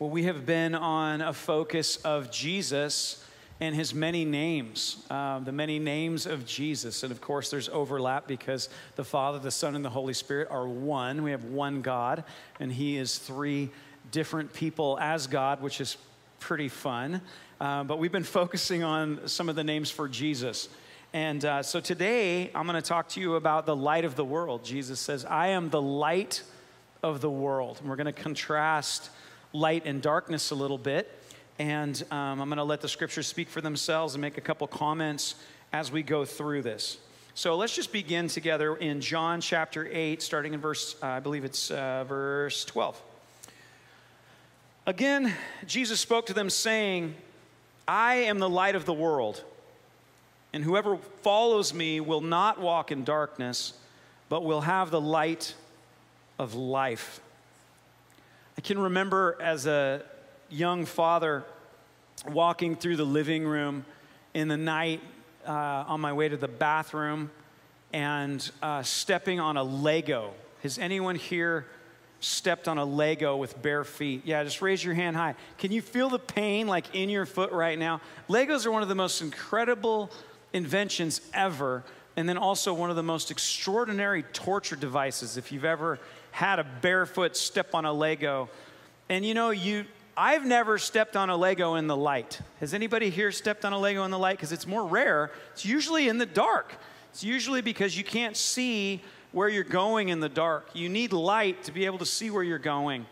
Well, we have been on a focus of Jesus and his many names, uh, the many names of Jesus. And of course, there's overlap because the Father, the Son, and the Holy Spirit are one. We have one God, and he is three different people as God, which is pretty fun. Uh, but we've been focusing on some of the names for Jesus. And uh, so today, I'm going to talk to you about the light of the world. Jesus says, I am the light of the world. And we're going to contrast light and darkness a little bit. And um, I'm going to let the scriptures speak for themselves and make a couple comments as we go through this. So let's just begin together in John chapter 8, starting in verse, uh, I believe it's uh, verse 12. Again, Jesus spoke to them, saying, I am the light of the world, and whoever follows me will not walk in darkness, but will have the light of life. I can remember as a young father walking through the living room in the night uh, on my way to the bathroom and uh, stepping on a Lego. Has anyone here stepped on a Lego with bare feet? Yeah, just raise your hand high. Can you feel the pain like in your foot right now? Legos are one of the most incredible inventions ever, and then also one of the most extraordinary torture devices if you've ever had a barefoot step on a Lego. And you know, you I've never stepped on a Lego in the light. Has anybody here stepped on a Lego in the light? Because it's more rare. It's usually in the dark. It's usually because you can't see where you're going in the dark. You need light to be able to see where you're going.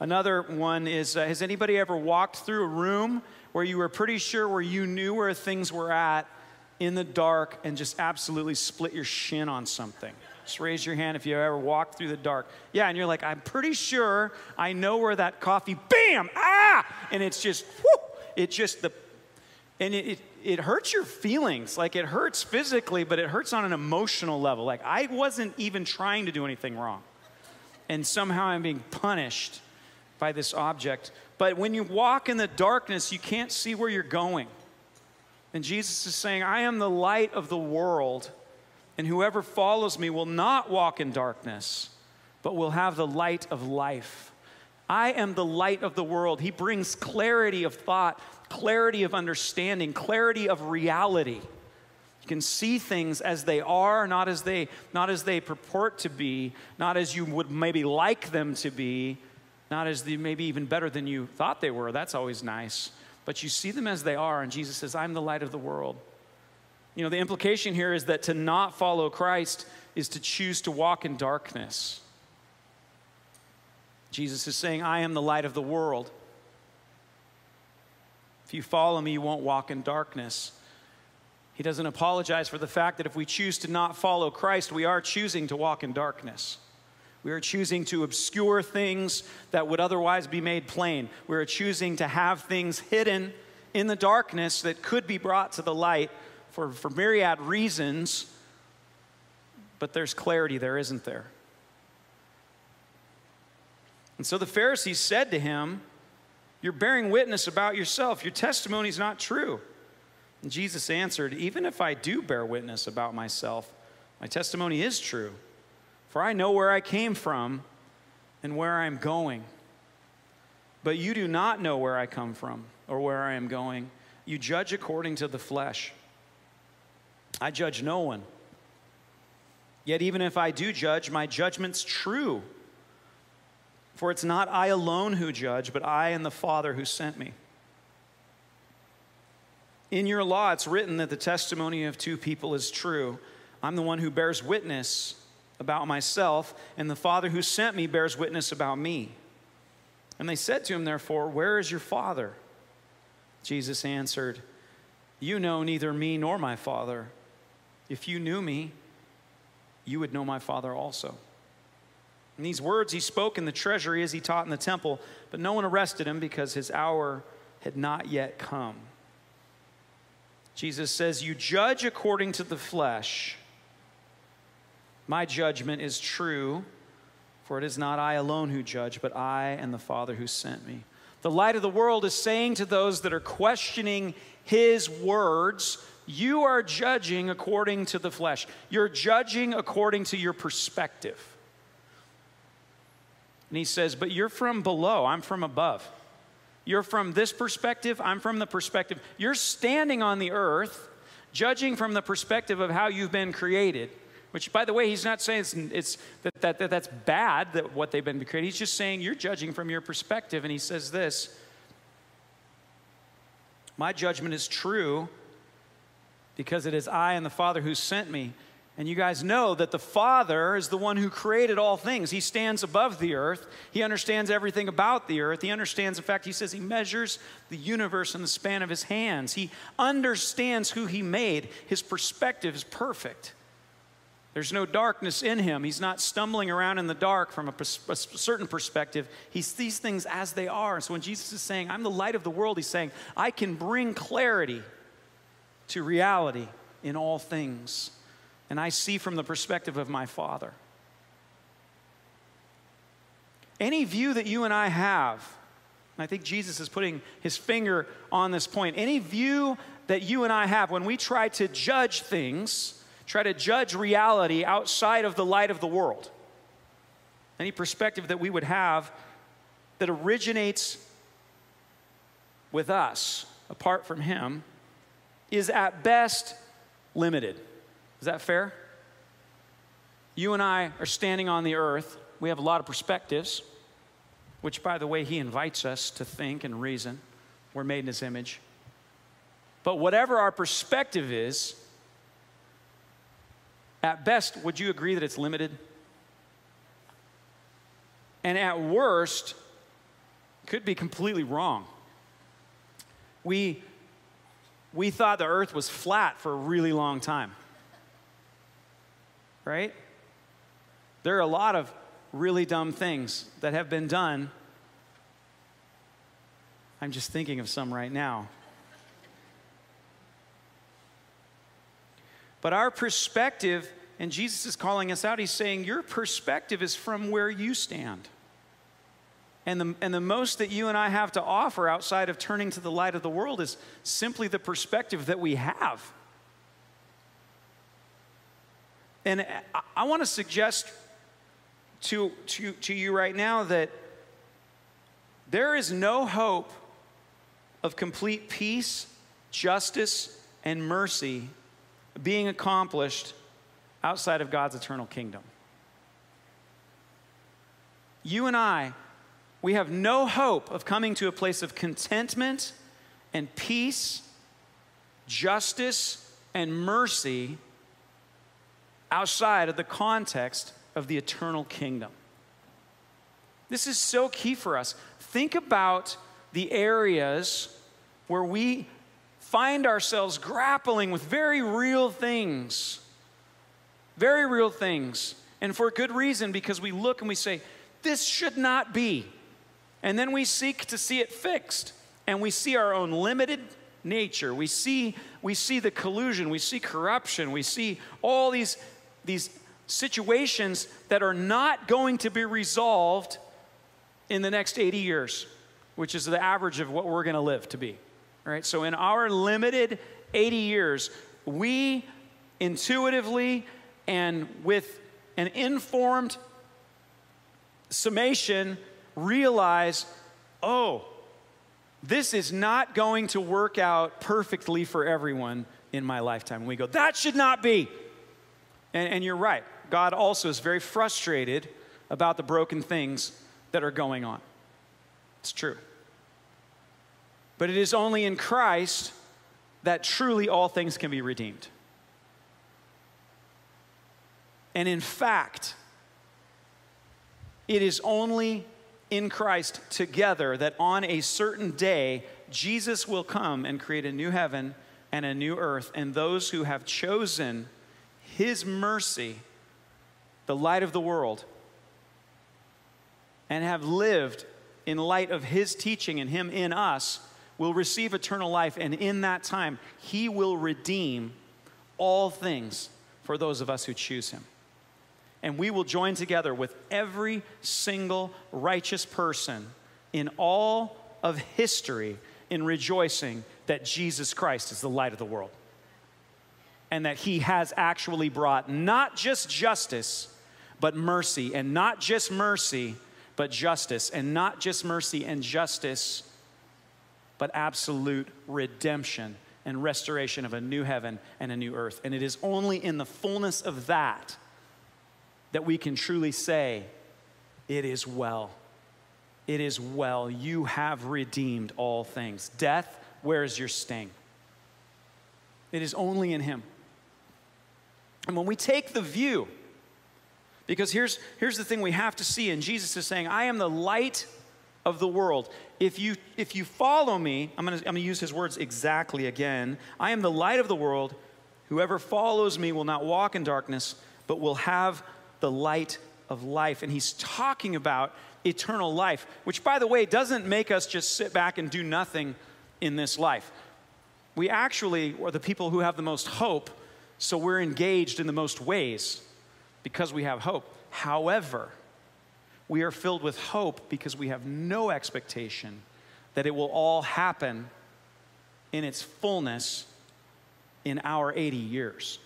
Another one is uh, Has anybody ever walked through a room where you were pretty sure where you knew where things were at in the dark and just absolutely split your shin on something? Just raise your hand if you ever walked through the dark. Yeah, and you're like, I'm pretty sure I know where that coffee, bam, ah! And it's just, it just, the, and it, it, it hurts your feelings. Like it hurts physically, but it hurts on an emotional level. Like I wasn't even trying to do anything wrong. And somehow I'm being punished by this object. But when you walk in the darkness, you can't see where you're going. And Jesus is saying, I am the light of the world and whoever follows me will not walk in darkness, but will have the light of life. I am the light of the world. He brings clarity of thought, clarity of understanding, clarity of reality. You can see things as they are, not as they, not as they purport to be, not as you would maybe like them to be, not as they maybe even better than you thought they were. That's always nice. But you see them as they are, and Jesus says, I'm the light of the world. You know, the implication here is that to not follow Christ is to choose to walk in darkness. Jesus is saying, I am the light of the world. If you follow me, you won't walk in darkness. He doesn't apologize for the fact that if we choose to not follow Christ, we are choosing to walk in darkness. We are choosing to obscure things that would otherwise be made plain. We are choosing to have things hidden in the darkness that could be brought to the light for, for myriad reasons, but there's clarity there, isn't there? And so the Pharisees said to him, You're bearing witness about yourself. Your testimony is not true. And Jesus answered, Even if I do bear witness about myself, my testimony is true. For I know where I came from and where I am going. But you do not know where I come from or where I am going. You judge according to the flesh. I judge no one. Yet, even if I do judge, my judgment's true. For it's not I alone who judge, but I and the Father who sent me. In your law, it's written that the testimony of two people is true. I'm the one who bears witness about myself, and the Father who sent me bears witness about me. And they said to him, therefore, Where is your Father? Jesus answered, You know neither me nor my Father. If you knew me, you would know my Father also. And these words he spoke in the treasury as he taught in the temple, but no one arrested him because his hour had not yet come. Jesus says, You judge according to the flesh. My judgment is true, for it is not I alone who judge, but I and the Father who sent me. The light of the world is saying to those that are questioning his words, you are judging according to the flesh. You're judging according to your perspective. And he says, But you're from below, I'm from above. You're from this perspective, I'm from the perspective. You're standing on the earth, judging from the perspective of how you've been created. Which, by the way, he's not saying it's, it's that, that, that that's bad that what they've been created. He's just saying you're judging from your perspective. And he says this My judgment is true because it is I and the Father who sent me. And you guys know that the Father is the one who created all things. He stands above the earth. He understands everything about the earth. He understands, in fact, he says he measures the universe in the span of his hands. He understands who he made. His perspective is perfect. There's no darkness in him. He's not stumbling around in the dark from a, pers- a, certain perspective. He sees things as they are. So when Jesus is saying, I'm the light of the world, he's saying, I can bring clarity to reality in all things. And I see from the perspective of my Father. Any view that you and I have, and I think Jesus is putting his finger on this point, any view that you and I have when we try to judge things, try to judge reality outside of the light of the world. Any perspective that we would have that originates with us, apart from Him, is at best limited. Is that fair? You and I are standing on the earth. We have a lot of perspectives, which, by the way, He invites us to think and reason. We're made in His image. But whatever our perspective is, at best, would you agree that it's limited? And at worst, could be completely wrong. We, we thought the earth was flat for a really long time. Right? There are a lot of really dumb things that have been done. I'm just thinking of some right now. But our perspective, and Jesus is calling us out, he's saying, Your perspective is from where you stand. And the, and the most that you and I have to offer outside of turning to the light of the world is simply the perspective that we have. And I, I want to suggest to, to, to you right now that there is no hope of complete peace, justice, and mercy being accomplished outside of God's eternal kingdom. You and I, we have no hope of coming to a place of contentment and peace, justice, and mercy outside of the context of the eternal kingdom. This is so key for us. Think about the areas where we find ourselves grappling with very real things. Very real things. And for good reason, because we look and we say, this should not be. And then we seek to see it fixed. And we see our own limited nature. We see, we see the collusion. We see corruption. We see all these, these situations that are not going to be resolved in the next 80 years, which is the average of what we're going to live to be. Right, so in our limited 80 years, we intuitively and with an informed summation realize oh, this is not going to work out perfectly for everyone in my lifetime. And we go, that should not be. And, and you're right. God also is very frustrated about the broken things that are going on. It's true. But it is only in Christ that truly all things can be redeemed. And in fact, it is only in Christ together that on a certain day, Jesus will come and create a new heaven and a new earth. And those who have chosen his mercy, the light of the world, and have lived in light of his teaching and him in us, will receive eternal life, and in that time, he will redeem all things for those of us who choose him. And we will join together with every single righteous person in all of history in rejoicing that Jesus Christ is the light of the world. And that he has actually brought not just justice, but mercy. And not just mercy, but justice. And not just mercy and justice but absolute redemption and restoration of a new heaven and a new earth. And it is only in the fullness of that that we can truly say, It is well. It is well. You have redeemed all things. Death, where is your sting? It is only in Him. And when we take the view, because here's, here's the thing we have to see, and Jesus is saying, I am the light of the world. If you, if you follow me, I'm gonna, I'm gonna use his words exactly again. I am the light of the world. Whoever follows me will not walk in darkness, but will have the light of life. And he's talking about eternal life, which, by the way, doesn't make us just sit back and do nothing in this life. We actually are the people who have the most hope, so we're engaged in the most ways because we have hope. However, we are filled with hope because we have no expectation that it will all happen in its fullness in our 80 years.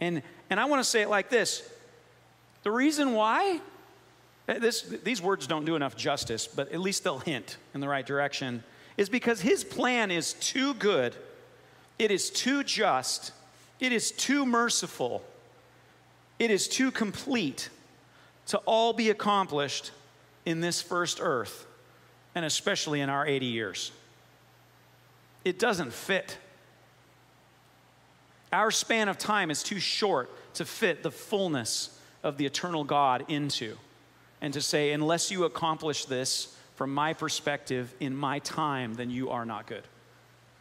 And, and I want to say it like this the reason why, eh, this, these words don't do enough justice, but at least they'll hint in the right direction, is because his plan is too good, it is too just, it is too merciful it is too complete to all be accomplished in this first earth, and especially in our 80 years. It doesn't fit. Our span of time is too short to fit the fullness of the eternal God into. And to say, unless you accomplish this from my perspective in my time, then you are not good.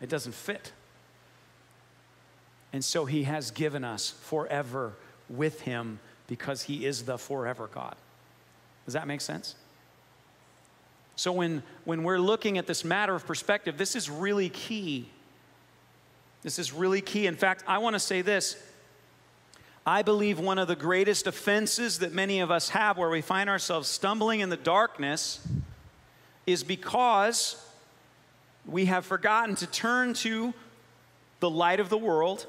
It doesn't fit. And so he has given us forever with him because he is the forever God. Does that make sense? So, when, when we're looking at this matter of perspective, this is really key. This is really key. In fact, I want to say this. I believe one of the greatest offenses that many of us have where we find ourselves stumbling in the darkness is because we have forgotten to turn to the light of the world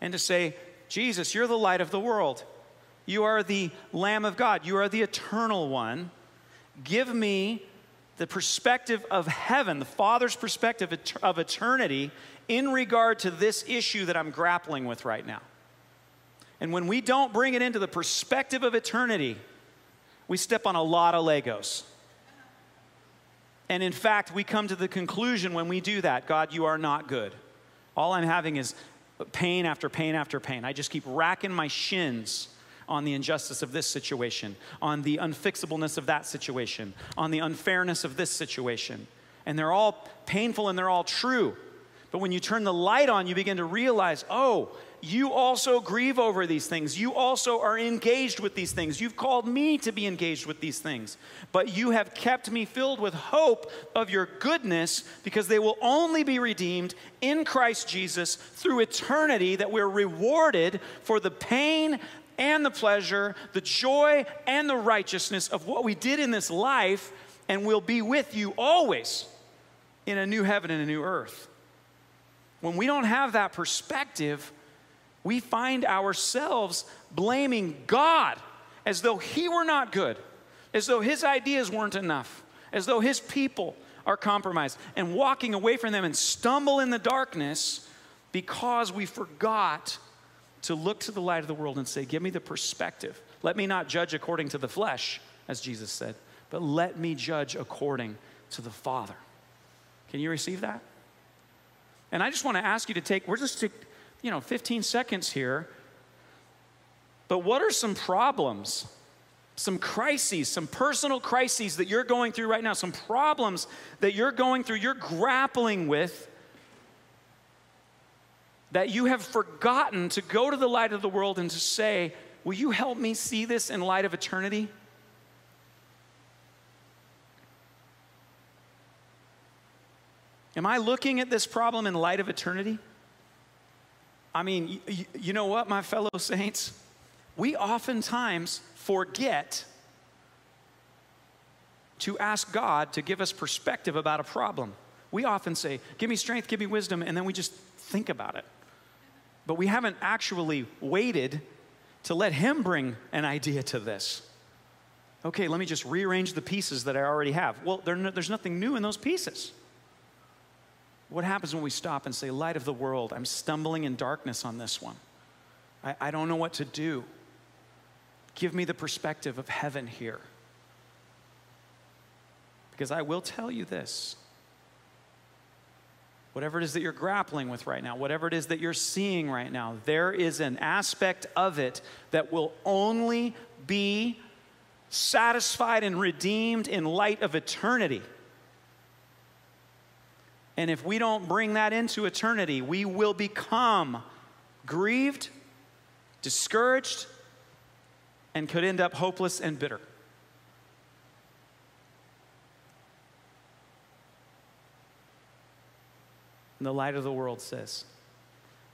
and to say, Jesus, you're the light of the world. You are the Lamb of God. You are the eternal one. Give me the perspective of heaven, the Father's perspective of eternity in regard to this issue that I'm grappling with right now. And when we don't bring it into the perspective of eternity, we step on a lot of Legos. And in fact, we come to the conclusion when we do that God, you are not good. All I'm having is pain after pain after pain. I just keep racking my shins on the injustice of this situation, on the unfixableness of that situation, on the unfairness of this situation. And they're all painful and they're all true. But when you turn the light on, you begin to realize, oh, you also grieve over these things. You also are engaged with these things. You've called me to be engaged with these things. But you have kept me filled with hope of your goodness because they will only be redeemed in Christ Jesus through eternity, that we're rewarded for the pain and the pleasure, the joy and the righteousness of what we did in this life, and we'll be with you always in a new heaven and a new earth. When we don't have that perspective, we find ourselves blaming God as though He were not good, as though His ideas weren't enough, as though His people are compromised, and walking away from them and stumble in the darkness because we forgot to look to the light of the world and say, Give me the perspective. Let me not judge according to the flesh, as Jesus said, but let me judge according to the Father. Can you receive that? And I just want to ask you to take, we're just to you know, 15 seconds here. But what are some problems, some crises, some personal crises that you're going through right now, some problems that you're going through, you're grappling with, that you have forgotten to go to the light of the world and to say, Will you help me see this in light of eternity? Am I looking at this problem in light of eternity? I mean, you, you know what, my fellow saints? We oftentimes forget to ask God to give us perspective about a problem. We often say, Give me strength, give me wisdom, and then we just think about it. But we haven't actually waited to let Him bring an idea to this. Okay, let me just rearrange the pieces that I already have. Well, there's nothing new in those pieces. What happens when we stop and say, Light of the world, I'm stumbling in darkness on this one? I, I don't know what to do. Give me the perspective of heaven here. Because I will tell you this whatever it is that you're grappling with right now, whatever it is that you're seeing right now, there is an aspect of it that will only be satisfied and redeemed in light of eternity. And if we don't bring that into eternity, we will become grieved, discouraged, and could end up hopeless and bitter. And the light of the world says,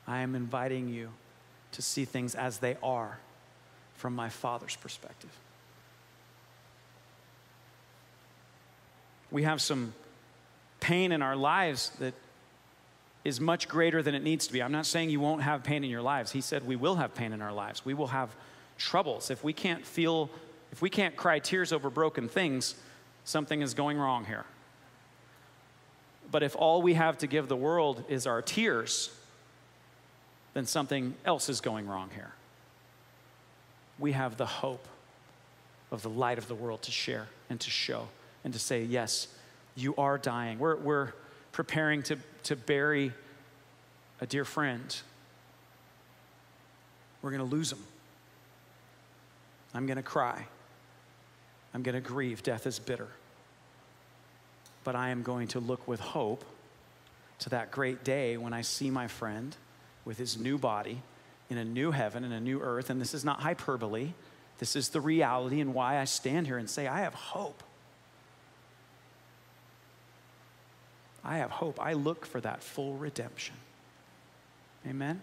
I am inviting you to see things as they are from my Father's perspective. We have some pain in our lives that is much greater than it needs to be. I'm not saying you won't have pain in your lives. He said we will have pain in our lives. We will have troubles. If we can't feel, if we can't cry tears over broken things, something is going wrong here. But if all we have to give the world is our tears, then something else is going wrong here. We have the hope of the light of the world to share and to show and to say, yes, you are dying. We're, we're preparing to, to bury a dear friend. We're going to lose him. I'm going to cry. I'm going to grieve. Death is bitter. But I am going to look with hope to that great day when I see my friend with his new body in a new heaven and a new earth. And this is not hyperbole, this is the reality and why I stand here and say, I have hope. I have hope. I look for that full redemption. Amen?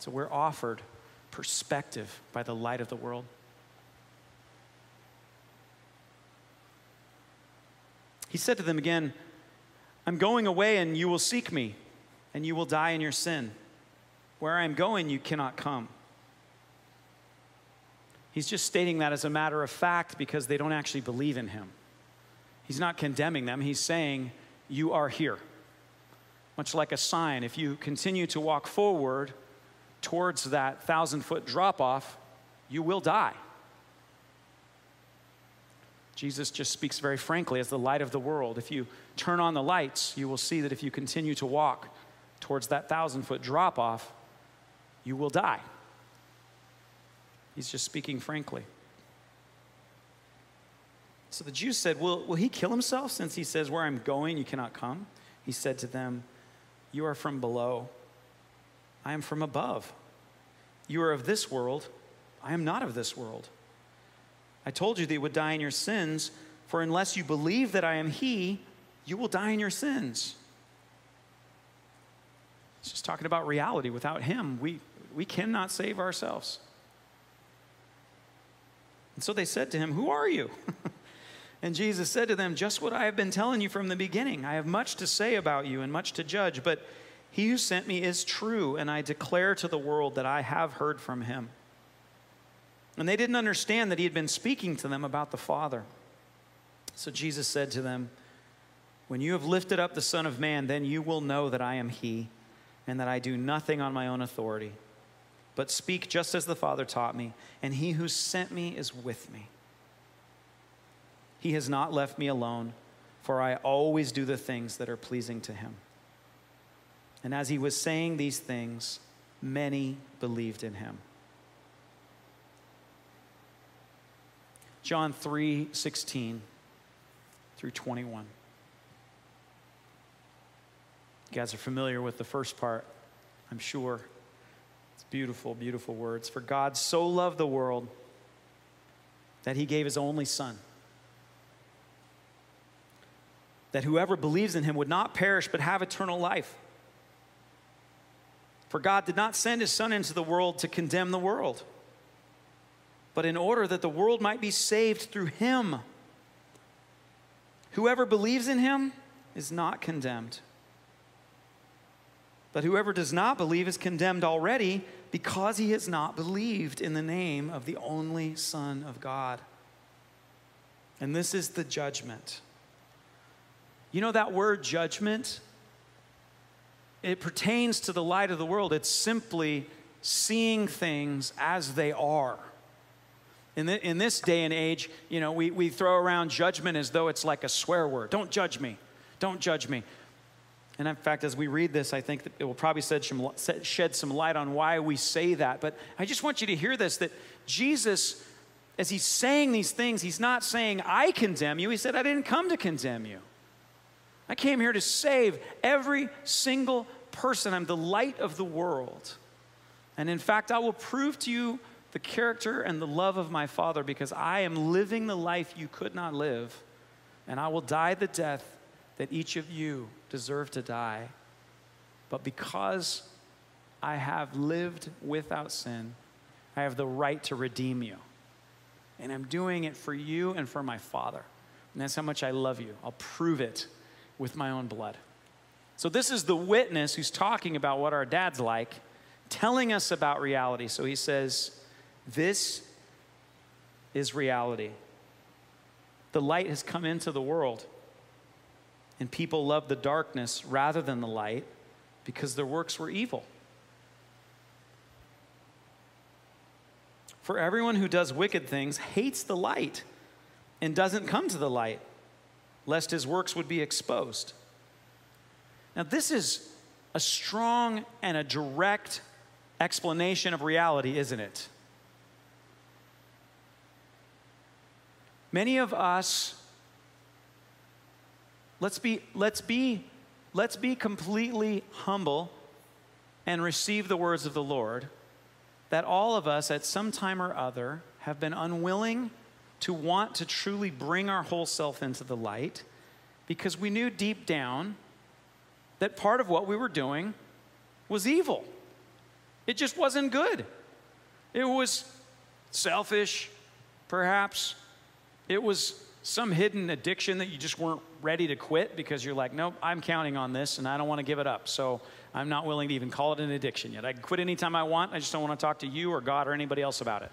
So we're offered perspective by the light of the world. He said to them again, I'm going away and you will seek me, and you will die in your sin. Where I am going, you cannot come. He's just stating that as a matter of fact because they don't actually believe in him. He's not condemning them, he's saying, you are here. Much like a sign, if you continue to walk forward towards that thousand foot drop off, you will die. Jesus just speaks very frankly as the light of the world. If you turn on the lights, you will see that if you continue to walk towards that thousand foot drop off, you will die. He's just speaking frankly. So the Jews said, will, will he kill himself since he says, Where I'm going, you cannot come? He said to them, You are from below, I am from above. You are of this world, I am not of this world. I told you that you would die in your sins, for unless you believe that I am he, you will die in your sins. It's just talking about reality. Without him, we, we cannot save ourselves. And so they said to him, Who are you? And Jesus said to them, Just what I have been telling you from the beginning. I have much to say about you and much to judge, but he who sent me is true, and I declare to the world that I have heard from him. And they didn't understand that he had been speaking to them about the Father. So Jesus said to them, When you have lifted up the Son of Man, then you will know that I am he, and that I do nothing on my own authority, but speak just as the Father taught me, and he who sent me is with me. He has not left me alone, for I always do the things that are pleasing to him. And as he was saying these things, many believed in him. John 3 16 through 21. You guys are familiar with the first part, I'm sure. It's beautiful, beautiful words. For God so loved the world that he gave his only Son that whoever believes in him would not perish but have eternal life. For God did not send his Son into the world to condemn the world, but in order that the world might be saved through him. Whoever believes in him is not condemned. But whoever does not believe is condemned already because he has not believed in the name of the only Son of God. And this is the judgment. You know that word judgment? It pertains to the light of the world. It's simply seeing things as they are. In, the, in this day and age, you know, we, we throw around judgment as though it's like a swear word. Don't judge me. Don't judge me. And in fact, as we read this, I think it will probably shed some, shed some light on why we say that. But I just want you to hear this that Jesus, as he's saying these things, he's not saying, I condemn you. He said, I didn't come to condemn you. I came here to save every single person. I'm the light of the world. And in fact, I will prove to you the character and the love of my Father because I am living the life you could not live, and I will die the death that each of you deserve to die. But because I have lived without sin, I have the right to redeem you. And I'm doing it for you and for my Father. And that's how much I love you. I'll prove it with my own blood. So, this is the witness who's talking about what our dad's like, telling us about reality. So, he says, This is reality. The light has come into the world, and people love the darkness rather than the light because their works were evil. For everyone who does wicked things hates the light and doesn't come to the light, lest his works would be exposed. Now, this is a strong and a direct explanation of reality, isn't it? Many of us, let's be, let's be, let's be completely humble and receive the words of the Lord that all of us at some time or other have been unwilling to want to truly bring our whole self into the light because we knew deep down that part of what we were doing was evil. It just wasn't good. It was selfish, perhaps. It was some hidden addiction that you just weren't ready to quit because you're like, nope, I'm counting on this and I don't want to give it up. So I'm not willing to even call it an addiction yet. I can quit anytime I want. I just don't want to talk to you or God or anybody else about it.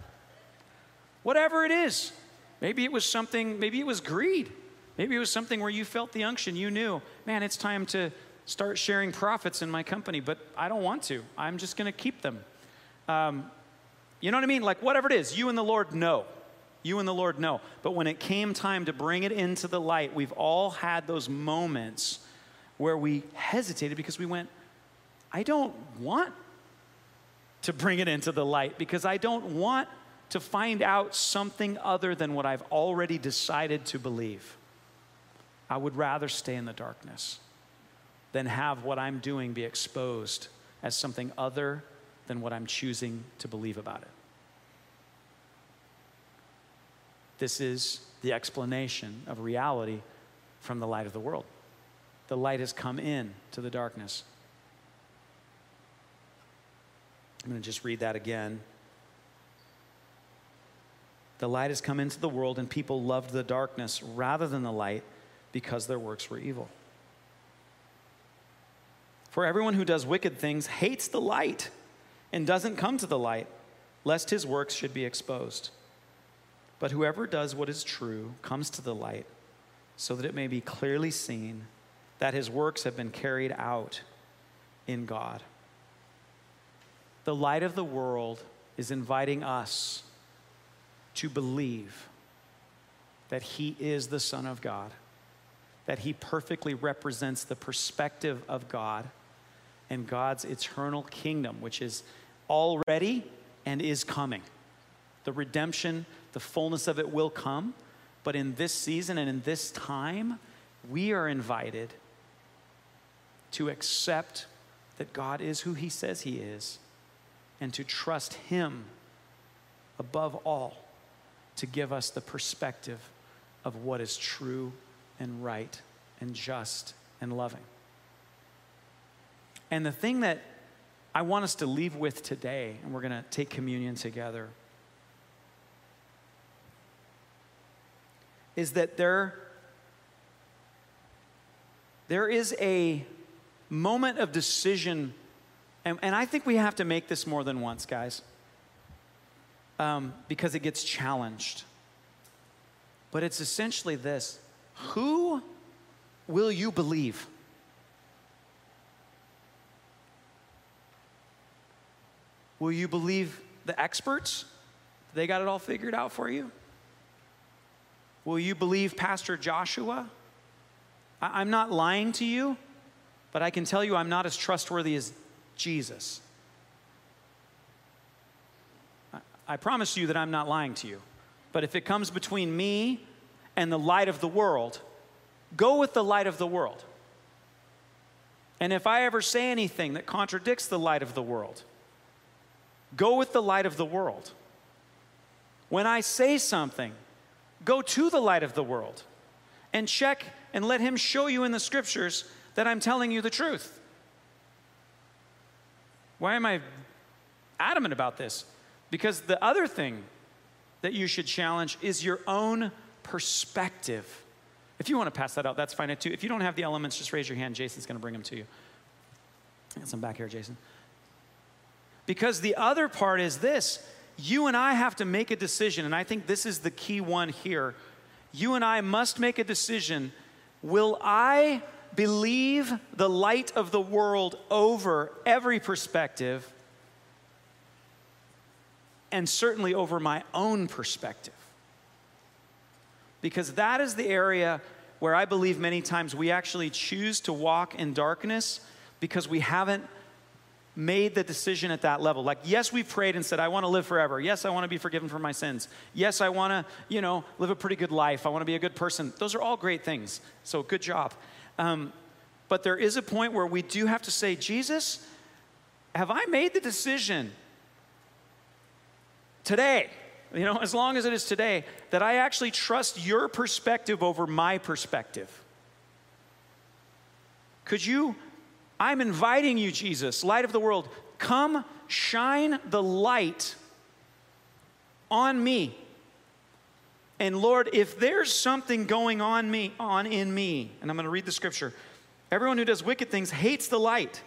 Whatever it is. Maybe it was something, maybe it was greed. Maybe it was something where you felt the unction. You knew, man, it's time to start sharing profits in my company, but I don't want to. I'm just going to keep them. Um, you know what I mean? Like, whatever it is, you and the Lord know. You and the Lord know. But when it came time to bring it into the light, we've all had those moments where we hesitated because we went, I don't want to bring it into the light because I don't want to find out something other than what I've already decided to believe. I would rather stay in the darkness than have what I'm doing be exposed as something other than what I'm choosing to believe about it. This is the explanation of reality from the light of the world. The light has come in to the darkness. I'm going to just read that again. The light has come into the world, and people loved the darkness rather than the light because their works were evil. For everyone who does wicked things hates the light and doesn't come to the light, lest his works should be exposed. But whoever does what is true comes to the light, so that it may be clearly seen that his works have been carried out in God. The light of the world is inviting us to believe that he is the Son of God, that he perfectly represents the perspective of God and God's eternal kingdom, which is already and is coming. The redemption, the fullness of it will come, but in this season and in this time, we are invited to accept that God is who he says he is and to trust Him above all to give us the perspective of what is true and right and just and loving. And the thing that I want us to leave with today, and we're going to take communion together, is that there, there is a moment of decision and, and I think we have to make this more than once, guys, um, because it gets challenged. But it's essentially this Who will you believe? Will you believe the experts? They got it all figured out for you? Will you believe Pastor Joshua? I- am not lying to you, but I can tell you I'm not as trustworthy as Jesus. I, promise you that I'm not lying to you. But if it comes between me and the light of the world, go with the light of the world. And if I ever say anything that contradicts the light of the world, go with the light of the world. When I say something, go to the light of the world and check and let Him show you in the scriptures that I'm telling you the truth. Why am I adamant about this? Because the other thing that you should challenge is your own perspective. If you want to pass that out, that's fine too. If you don't have the elements, just raise your hand. Jason's going to bring them to you. I got some back here, Jason. Because the other part is this you and I have to make a decision, and I think this is the key one here. You and I must make a decision. Will I believe the light of the world over every perspective, and certainly over my own perspective? Because that is the area where I believe many times we actually choose to walk in darkness because we haven't made the decision at that level. Like, yes, we prayed and said, I want to live forever. Yes, I want to be forgiven for my sins. Yes, I want to, you know, live a pretty good life. I want to be a good person. Those are all great things. So, good job. Um, but there is a point where we do have to say, Jesus, have I made the decision today, you know, as long as it is today, that I actually trust your perspective over my perspective? Could you I'm inviting you, Jesus, light of the world, come shine the light on me. And Lord, if there's something going on me on in me, and I'm going to read the scripture. Everyone who does wicked things hates the light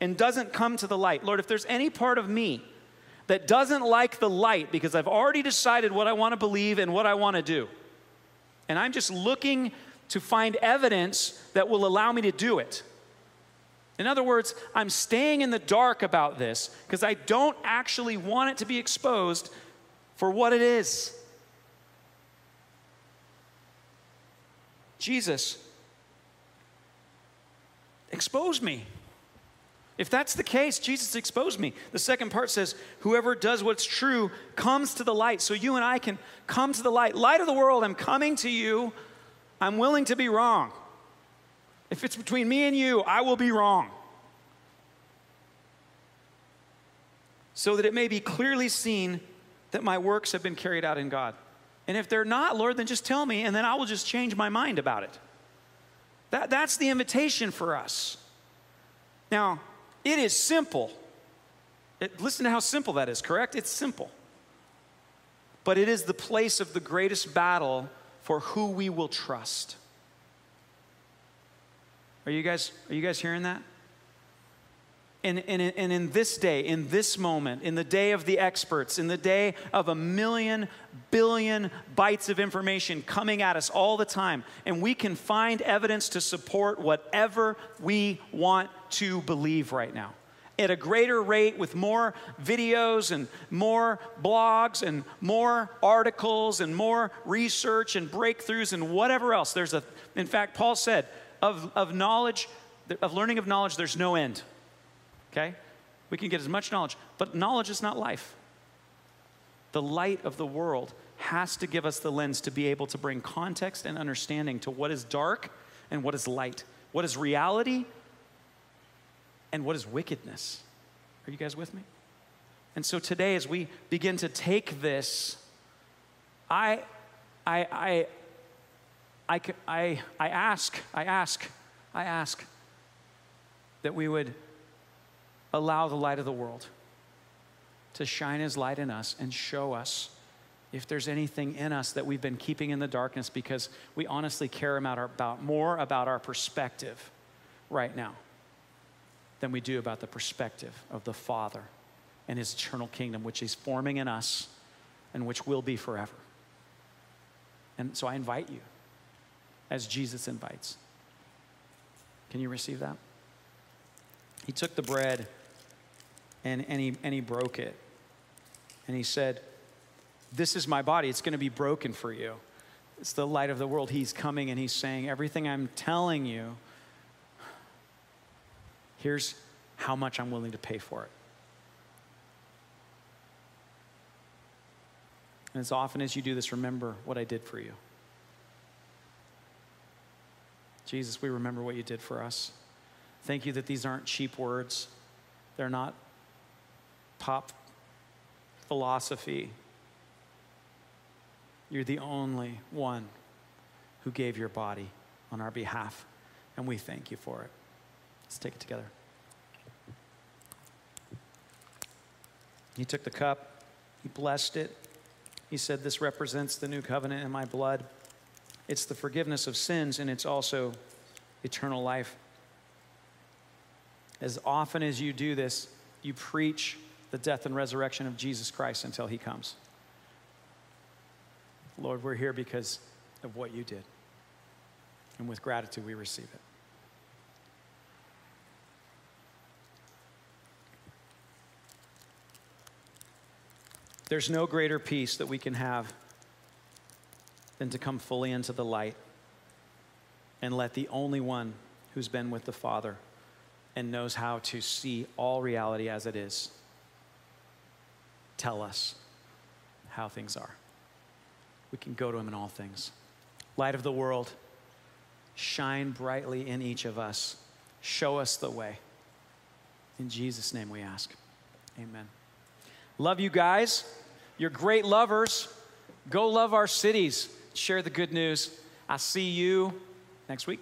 and doesn't come to the light. Lord, if there's any part of me that doesn't like the light because I've already decided what I want to believe and what I want to do, and I'm just looking to find evidence that will allow me to do it, in other words, I'm staying in the dark about this because I don't actually want it to be exposed for what it is. Jesus, expose me. If that's the case, Jesus exposed me. The second part says, Whoever does what's true comes to the light. So you and I can come to the light. Light of the world, I'm coming to you. I'm willing to be wrong. If it's between me and you, I will be wrong. So that it may be clearly seen that my works have been carried out in God. And if they're not, Lord, then just tell me, and then I will just change my mind about it. That, that's the invitation for us. Now, it is simple. It, listen to how simple that is, correct? It's simple. But it is the place of the greatest battle for who we will trust. Are you guys, are you guys hearing that? And, and, and in this day, in this moment, in the day of the experts, in the day of a million billion bytes of information coming at us all the time, and we can find evidence to support whatever we want to believe right now at a greater rate with more videos and more blogs and more articles and more research and breakthroughs and whatever else. There's a, in fact, Paul said, of, of knowledge, of learning of knowledge, there's no end. Okay? We can get as much knowledge, but knowledge is not life. The light of the world has to give us the lens to be able to bring context and understanding to what is dark and what is light, what is reality and what is wickedness. Are you guys with me? And so today, as we begin to take this, I, I, I, I, I, I ask, I ask, I ask that we would allow the light of the world to shine his light in us and show us if there's anything in us that we've been keeping in the darkness because we honestly care about, our, about more about our perspective right now than we do about the perspective of the Father and his eternal kingdom, which he's forming in us and which will be forever. And so I invite you, as Jesus invites. Can you receive that? He took the bread and, and, he, and he broke it. And he said, This is my body. It's going to be broken for you. It's the light of the world. He's coming and he's saying, Everything I'm telling you, here's how much I'm willing to pay for it. And as often as you do this, remember what I did for you. Jesus, we remember what you did for us. Thank you that these aren't cheap words, they're not pop philosophy. You're the only one who gave your body on our behalf, and we thank you for it. Let's take it together. He took the cup, he blessed it. He said, This represents the new covenant in my blood. It's the forgiveness of sins, and it's also eternal life. As often as you do this, you preach the death and resurrection of Jesus Christ until he comes. Lord, we're here because of what you did. And with gratitude, we receive it. There's no greater peace that we can have than to come fully into the light and let the only one who's been with the Father and knows how to see all reality as it is tell us how things are. We can go to him in all things. Light of the world, shine brightly in each of us. Show us the way. In Jesus' name we ask. Amen. Love you guys. You're great lovers. Go love our cities. Share the good news. I'll see you next week.